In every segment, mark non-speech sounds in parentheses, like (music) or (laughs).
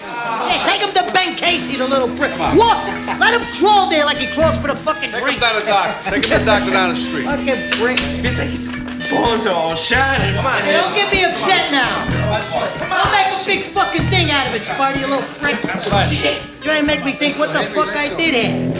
Yeah, take him to Ben Casey, the little prick. Walk! Let him crawl there like he crawls for the fucking Take him down the dock. Take him to the doctor down the street. Fucking prick. It's like his bones are all shining. Come on, Hey, don't get me upset now. Come on. I'll make a big fucking thing out of it, Spidey, you little prick. Shit. Trying to make me think what the fuck I did here.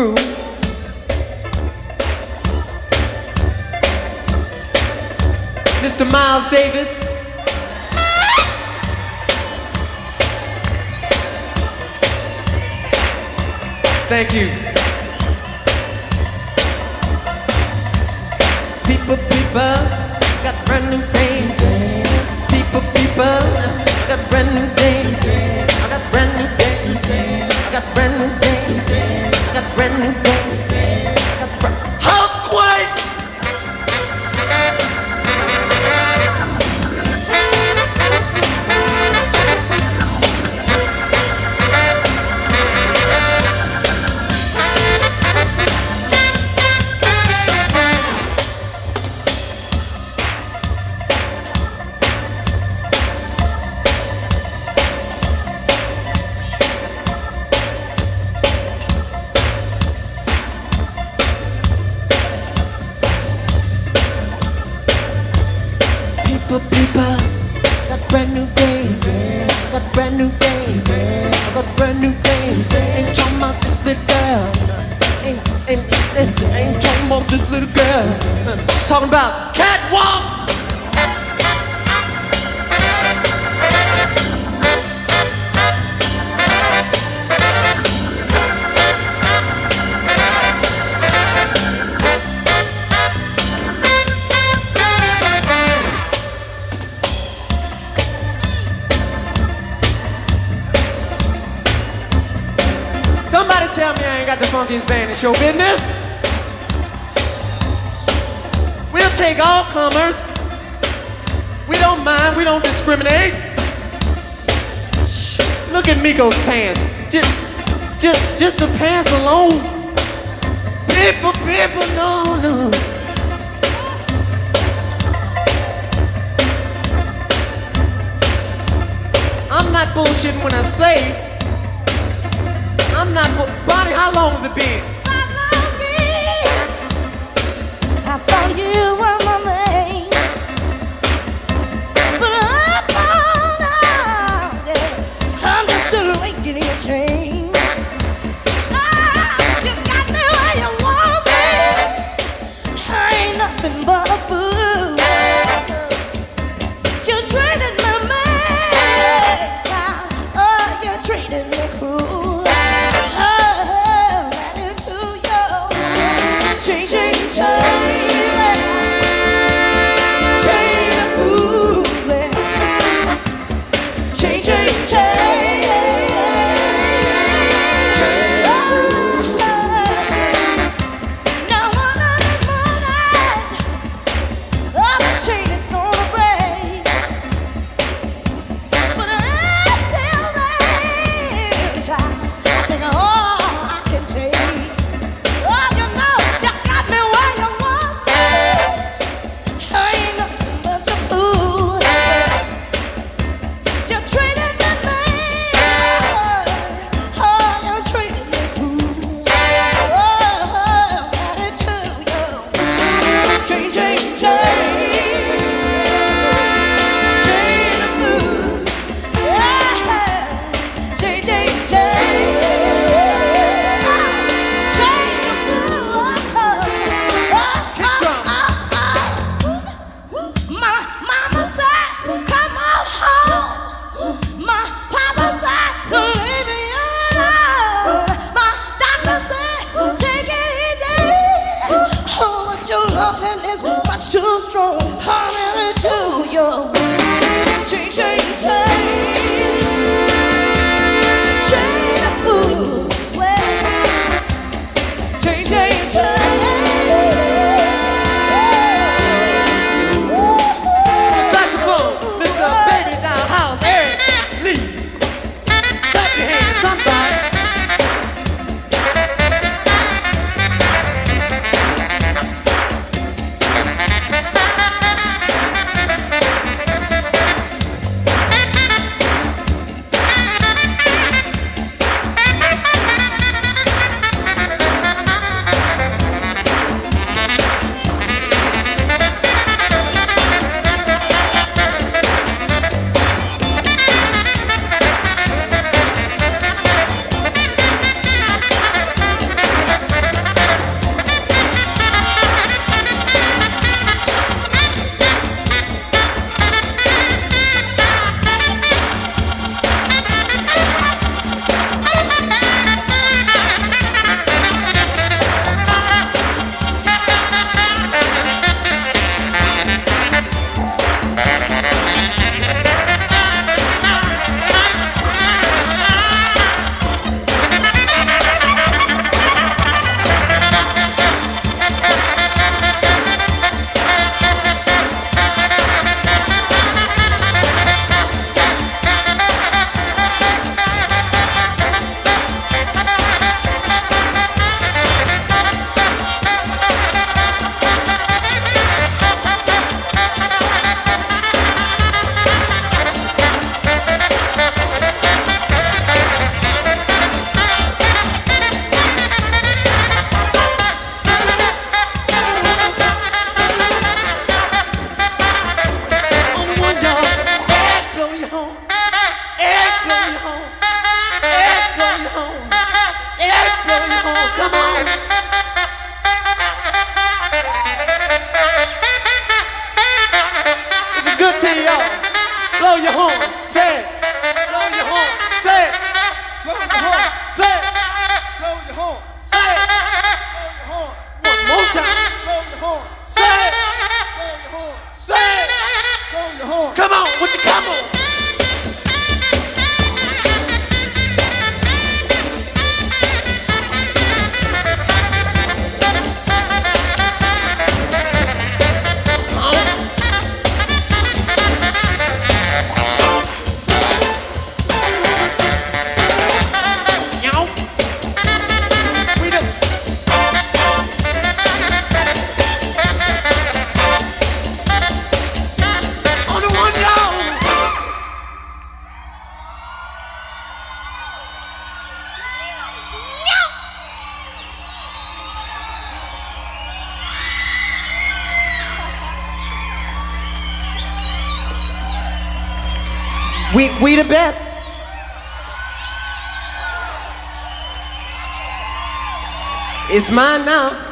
Groove. Mr. Miles Davis. Thank you. People, people, It's mine now.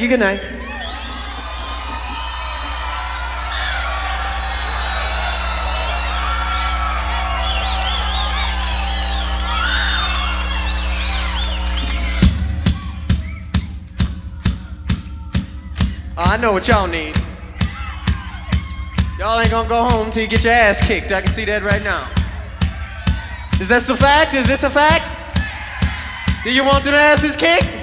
Thank you. Good night. I know what y'all need. Y'all ain't gonna go home till you get your ass kicked. I can see that right now. Is this a fact? Is this a fact? Do you want your asses kicked?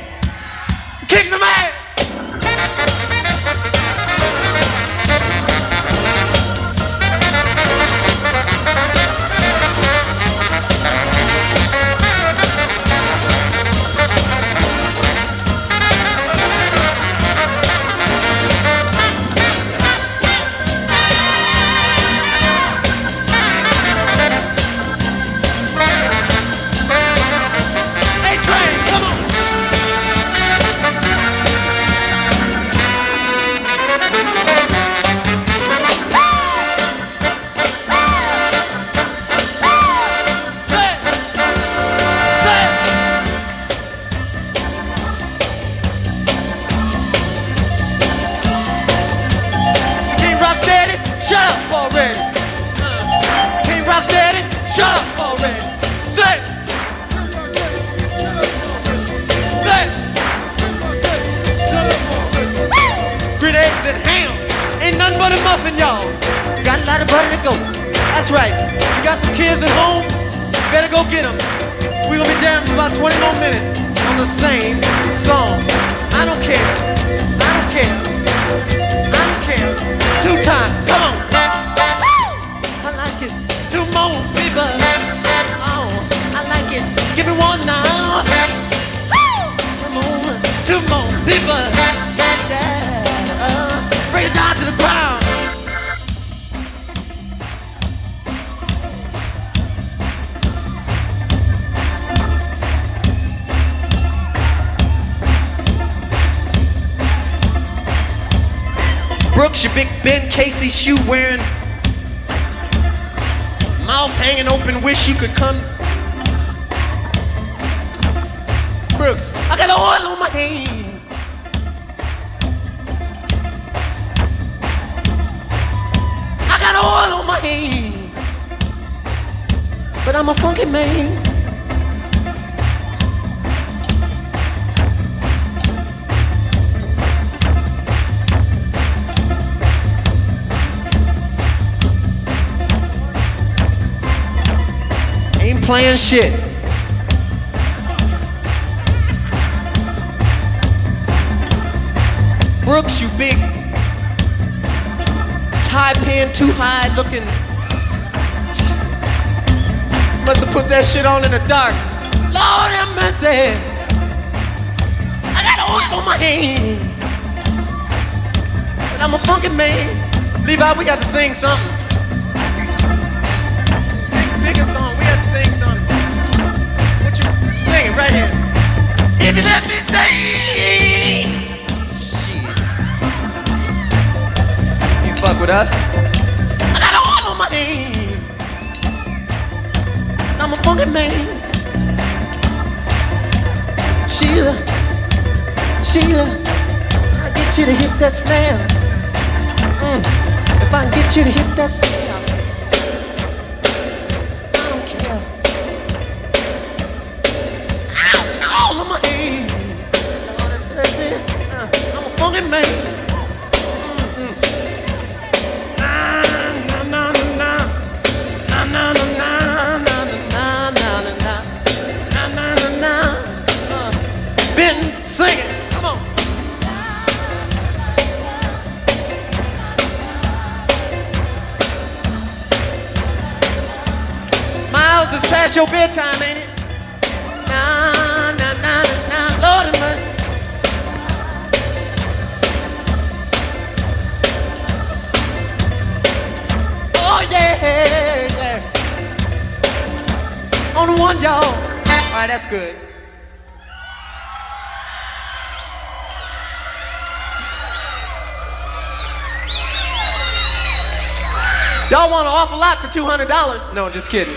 Where butter to go? That's right. You got some kids at home? You better go get them. We're gonna be jamming for about 20 more minutes on the same song. I don't care. I don't care. I don't care. Two time. Come on. I like it. Two more people. Oh, I like it. Give me one now. Come on. Two more people. Brooks, your big Ben Casey shoe wearing, mouth hanging open, wish you could come. Brooks, I got oil on my hands. I got oil on my hands. But I'm a funky man. Playing shit. Brooks, you big tie pin too high looking. Must have put that shit on in the dark. Lord have mercy. I got oil on my hands. But I'm a funky man. Levi, we got to sing something. If you fuck with us? I got oil on my hands. I'm a funky man. Sheila, Sheila, I get you to hit that snare. Mm, if I get you to hit that snare, your bedtime, ain't it? Na, na, na, na, na. Lord have mercy. Oh, yeah, yeah. On the one, y'all. All right, that's good. Y'all want an awful lot for $200? No, just kidding.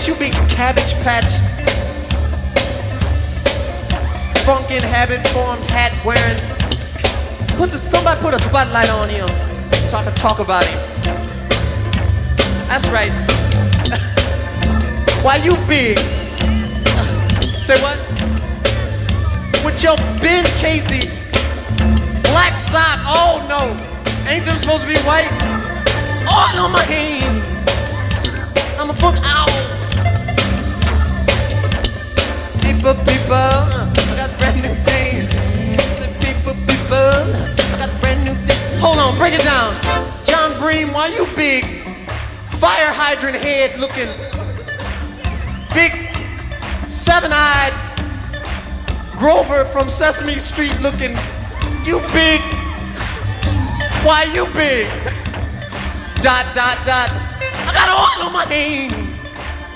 Cabbage patch, funkin' habit formed hat wearing. Put the, somebody put a spotlight on him so I can talk about him. That's right. Why you big? Say what? With your Ben Casey black sock. Oh no, ain't them supposed to be white? Oh, on my hand. I'm a fuck owl. People, people, I got brand new things. People, people, I got brand new things. Hold on, break it down. Jon Bream, why you big? Fire hydrant head looking. Big, seven-eyed Grover from Sesame Street looking. You big. Why you big? Dot, dot, dot. I got oil on my hands.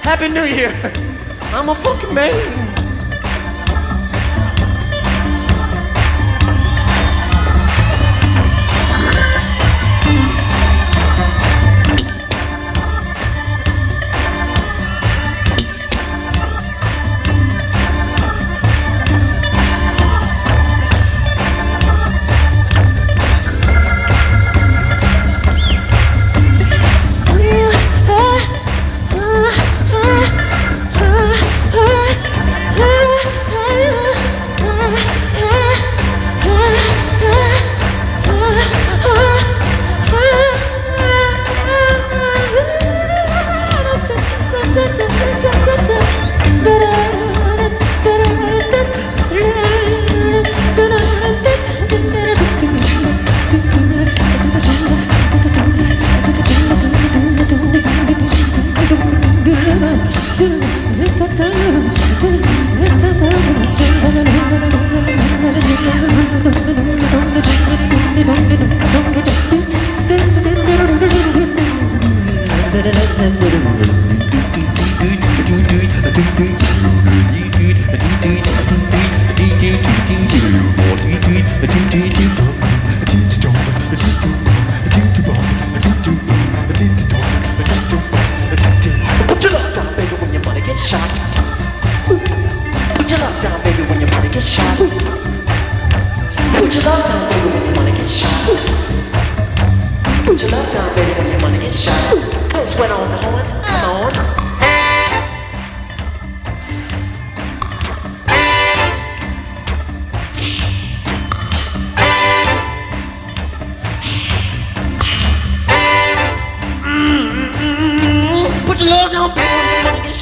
Happy New Year. (laughs) I'm a fucking man.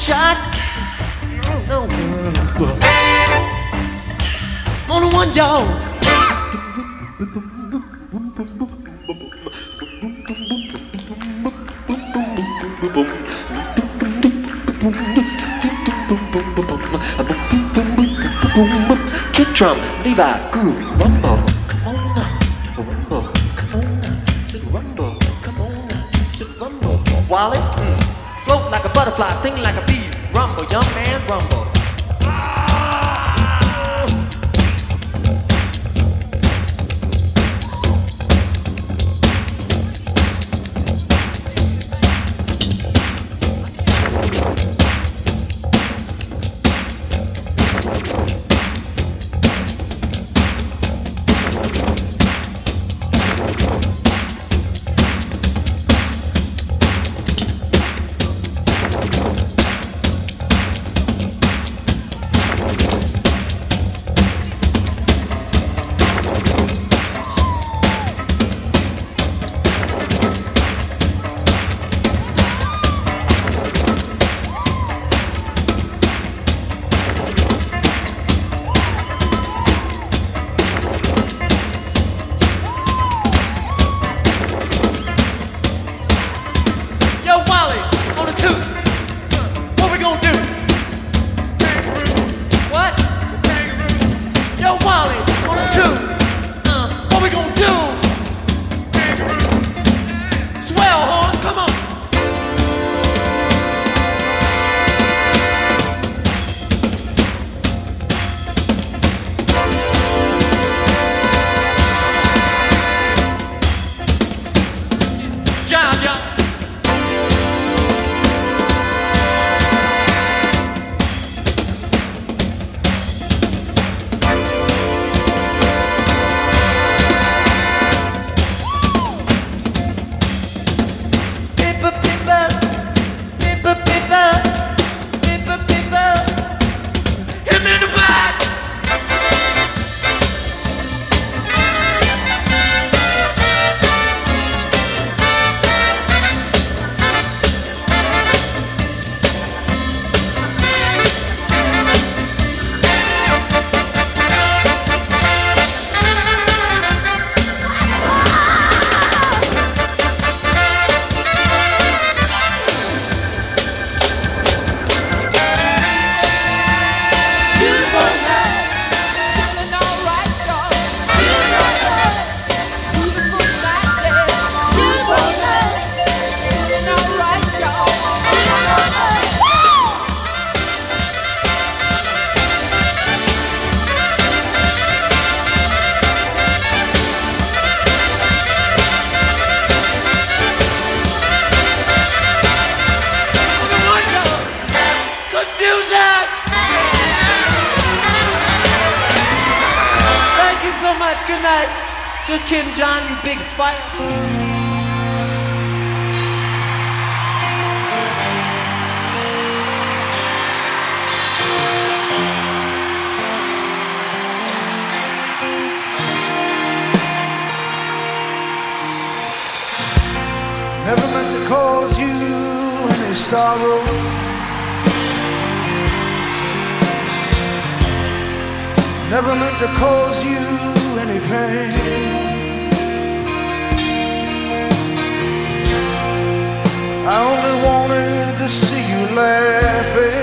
Shot. No. Only one, y'all. Kick drum, Levi, groove, rumble. Come on now, rumble. Come on now, sit rumble. Come on now, sit rumble. Wally, butterfly, sting like a bee. Rumble, young man, rumble. Just kidding, John, you big fight. Never meant to cause you any sorrow. Never meant to cause you any pain. I only wanted to see you laughing.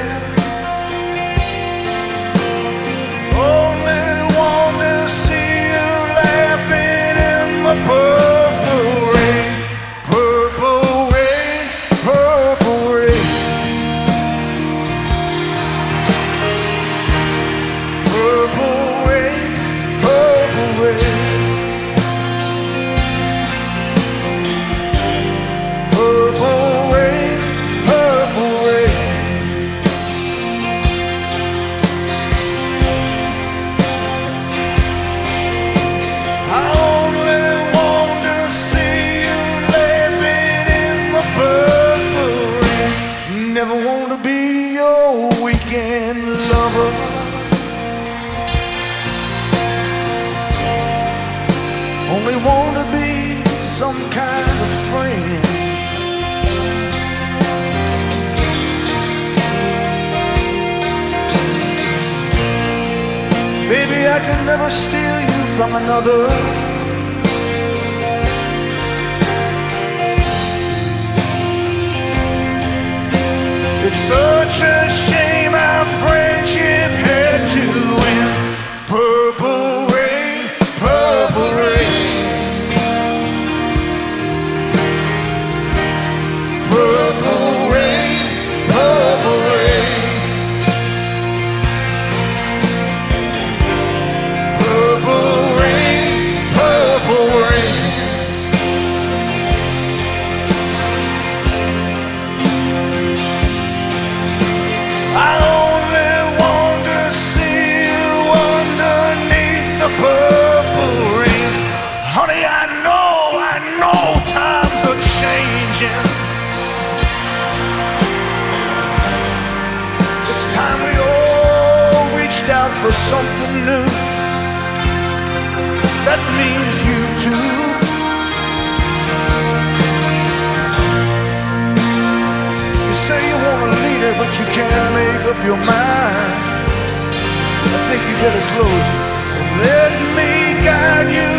From another. It's such a shame our friendship for something new. That means you too. You say you want a leader, but you can't make up your mind. I think you better close it. Let me guide you,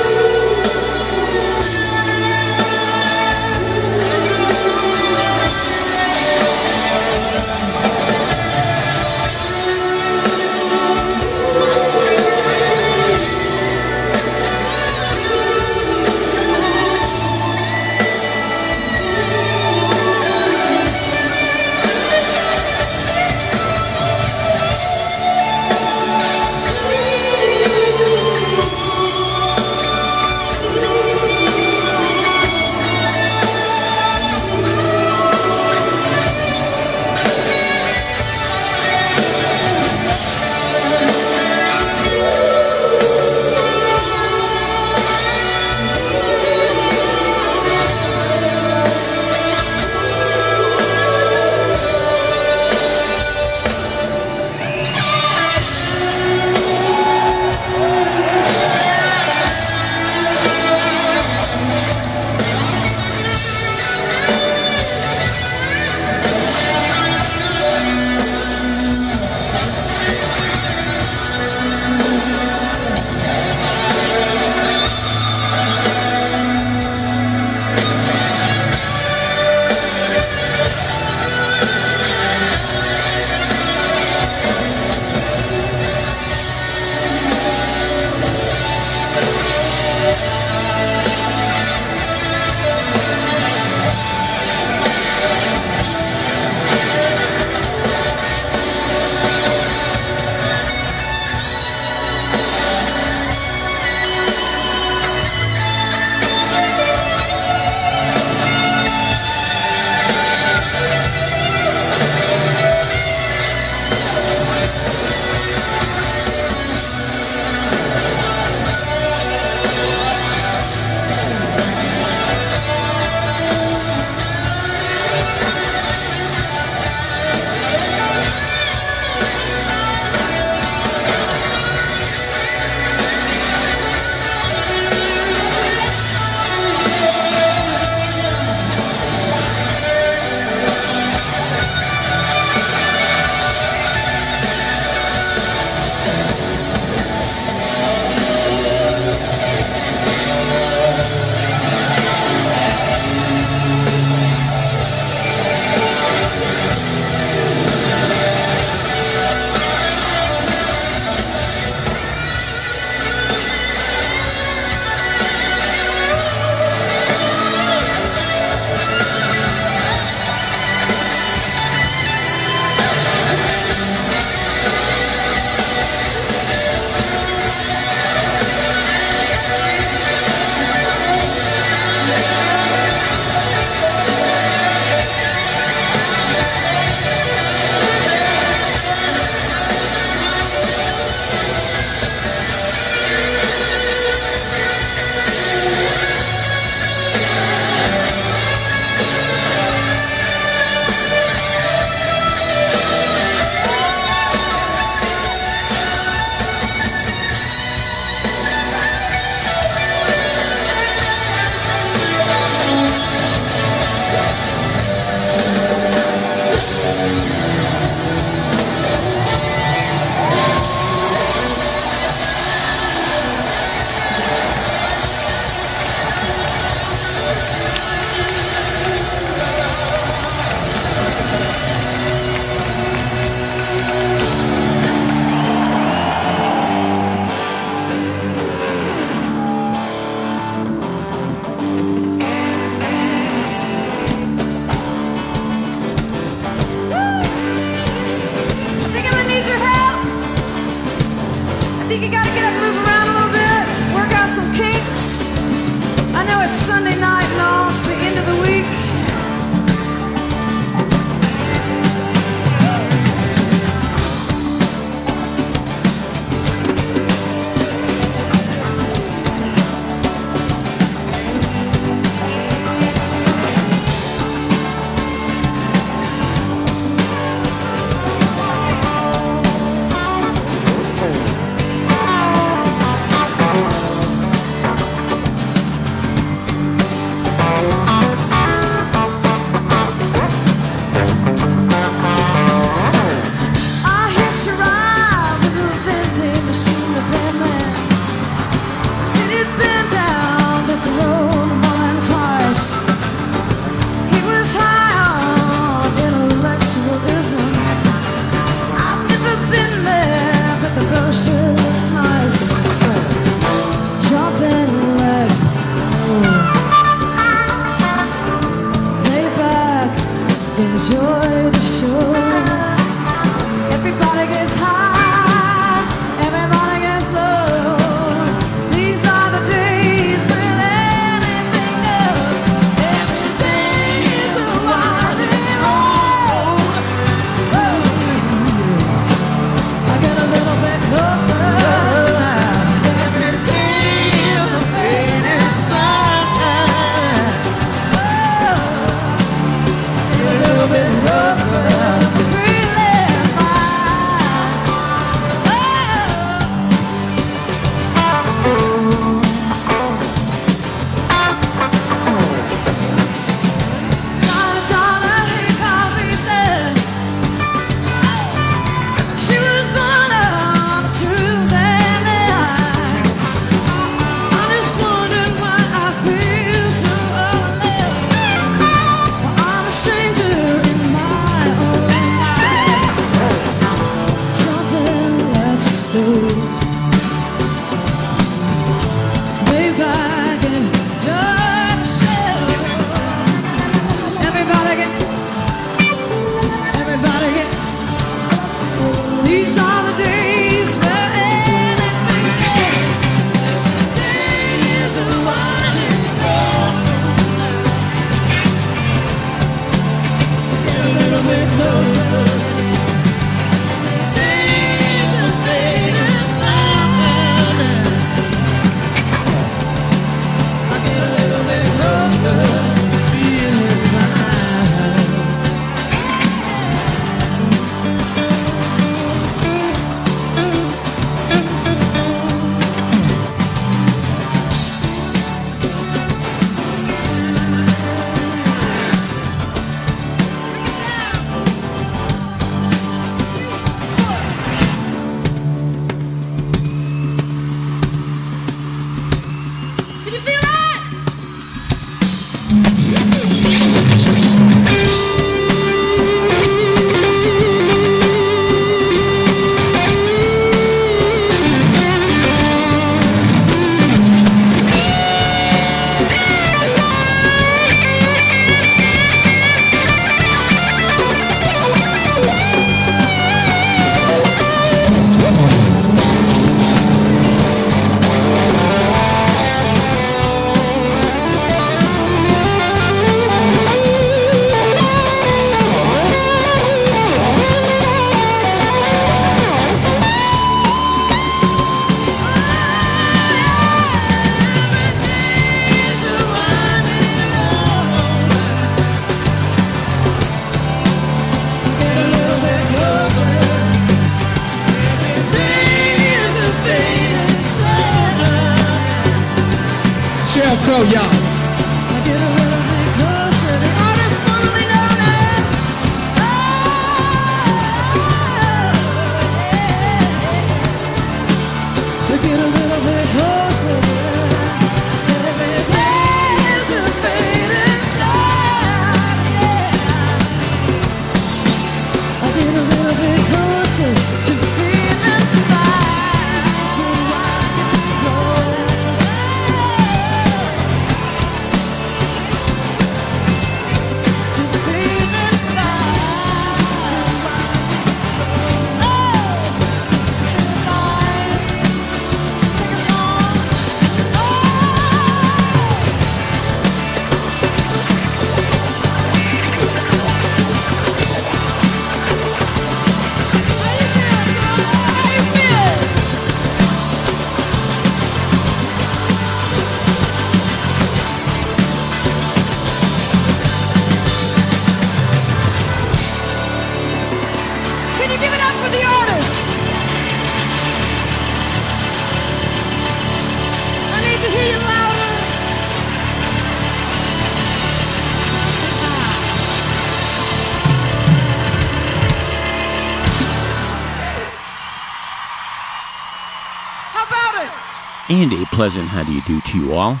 And a pleasant how do you do to you all.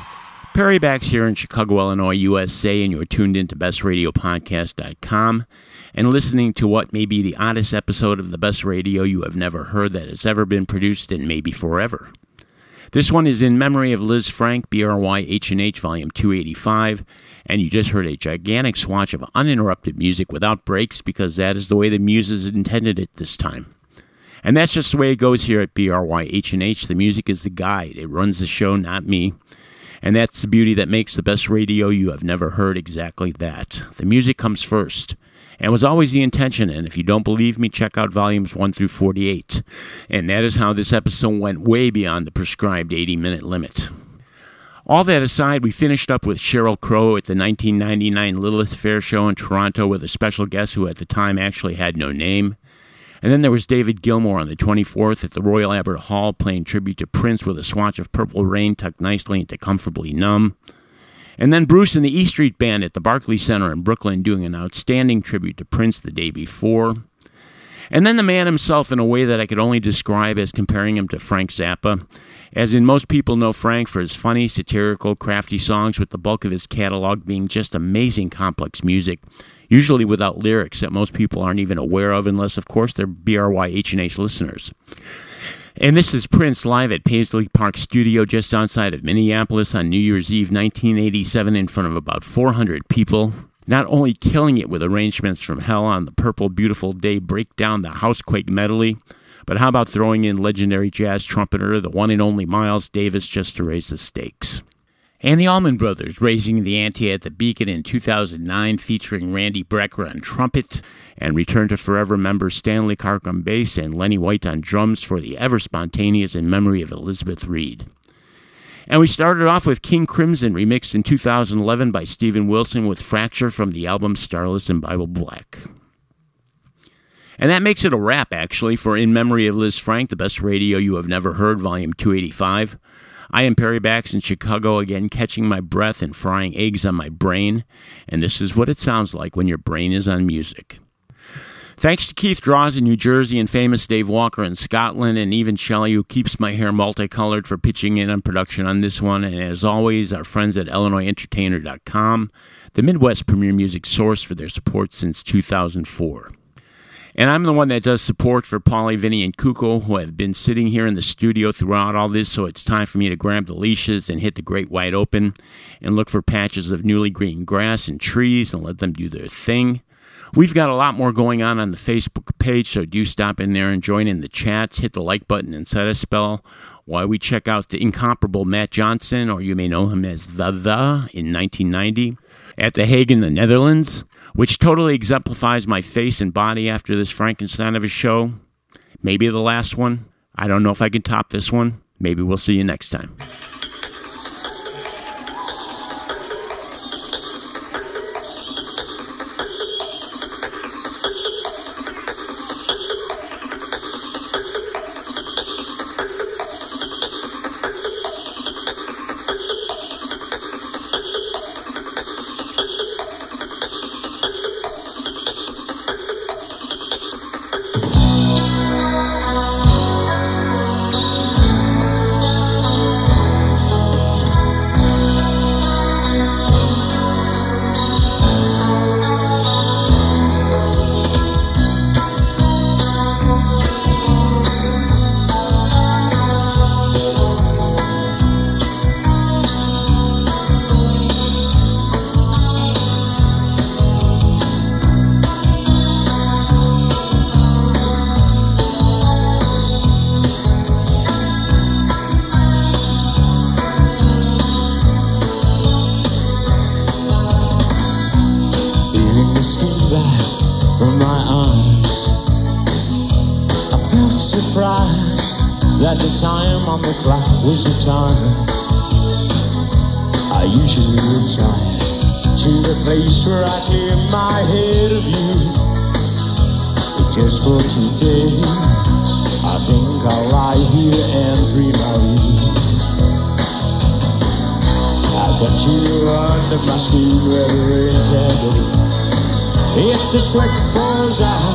Perry Backs here in Chicago, Illinois, USA, and you're tuned into bestradiopodcast.com and listening to what may be the oddest episode of the best radio you have never heard that has ever been produced and maybe forever. This one is in memory of Lisfranc, BRY H&H, Volume 285, And you just heard a gigantic swatch of uninterrupted music without breaks because that is the way the muses intended it this time. And that's just the way it goes here at BRYH&H. The music is the guide. It runs the show, not me. And that's the beauty that makes the best radio you have never heard exactly that. The music comes first. And was always the intention. And if you don't believe me, check out volumes 1 through 48. And that is how this episode went way beyond the prescribed 80 minute limit. All that aside, we finished up with Sheryl Crow at the 1999 Lilith Fair show in Toronto with a special guest who at the time actually had no name. And then there was David Gilmour on the 24th at the Royal Albert Hall playing tribute to Prince with a swatch of Purple Rain tucked nicely into Comfortably Numb. And then Bruce and the E Street Band at the Barclay Center in Brooklyn doing an outstanding tribute to Prince the day before. And then the man himself in a way that I could only describe as comparing him to Frank Zappa. As in, most people know Frank for his funny, satirical, crafty songs, with the bulk of his catalog being just amazing, complex music, usually without lyrics that most people aren't even aware of, unless, of course, they're BRY H&H listeners. And this is Prince live at Paisley Park Studio just outside of Minneapolis on New Year's Eve 1987 in front of about 400 people. Not only killing it with arrangements from hell on the Purple Beautiful Day Break Down the Housequake medley, but how about throwing in legendary jazz trumpeter, the one and only Miles Davis, just to raise the stakes? And the Allman Brothers raising the ante at the Beacon in 2009, featuring Randy Brecker on trumpet and Return to Forever member Stanley Clarke on bass and Lenny White on drums for the ever spontaneous in memory of Elizabeth Reed. And we started off with King Crimson, remixed in 2011 by Steven Wilson with Fracture from the album Starless and Bible Black. And that makes it a wrap, actually, for In Memory of Lisfranc, the best radio you have never heard, volume 285. I am Perry Bax in Chicago again, catching my breath and frying eggs on my brain, and this is what it sounds like when your brain is on music. Thanks to Keith Draws in New Jersey and famous Dave Walker in Scotland, and even Shelley, who keeps my hair multicolored, for pitching in on production on this one. And as always, our friends at IllinoisEntertainer.com, the Midwest premier music source for their support since 2004. And I'm the one that does support for Paulie, Vinny, and Kuko, who have been sitting here in the studio throughout all this, so it's time for me to grab the leashes and hit the great wide open and look for patches of newly green grass and trees and let them do their thing. We've got a lot more going on on the Facebook page, so do stop in there and join in the chats. Hit the like button and set a spell while we check out the incomparable Matt Johnson, or you may know him as The The, in 1990 at The Hague in the Netherlands, which totally exemplifies my face and body after this Frankenstein of a show. Maybe the last one. I don't know if I can top this one. Maybe we'll see you next time. The sweat pours out,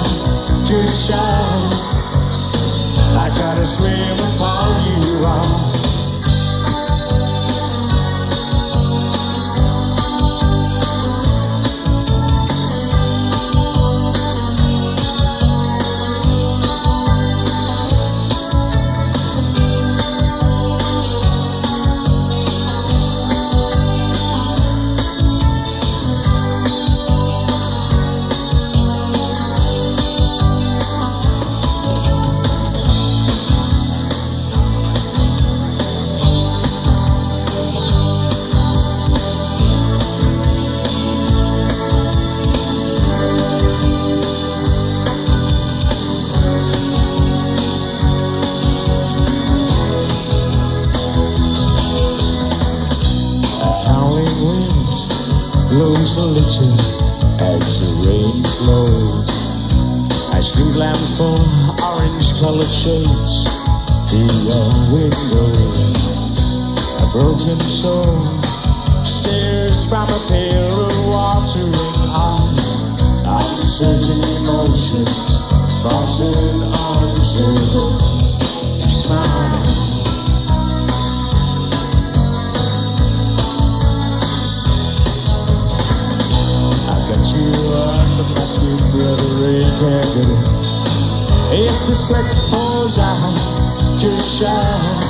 reflect those eyes just shine.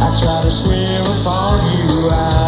I try to swear upon you. I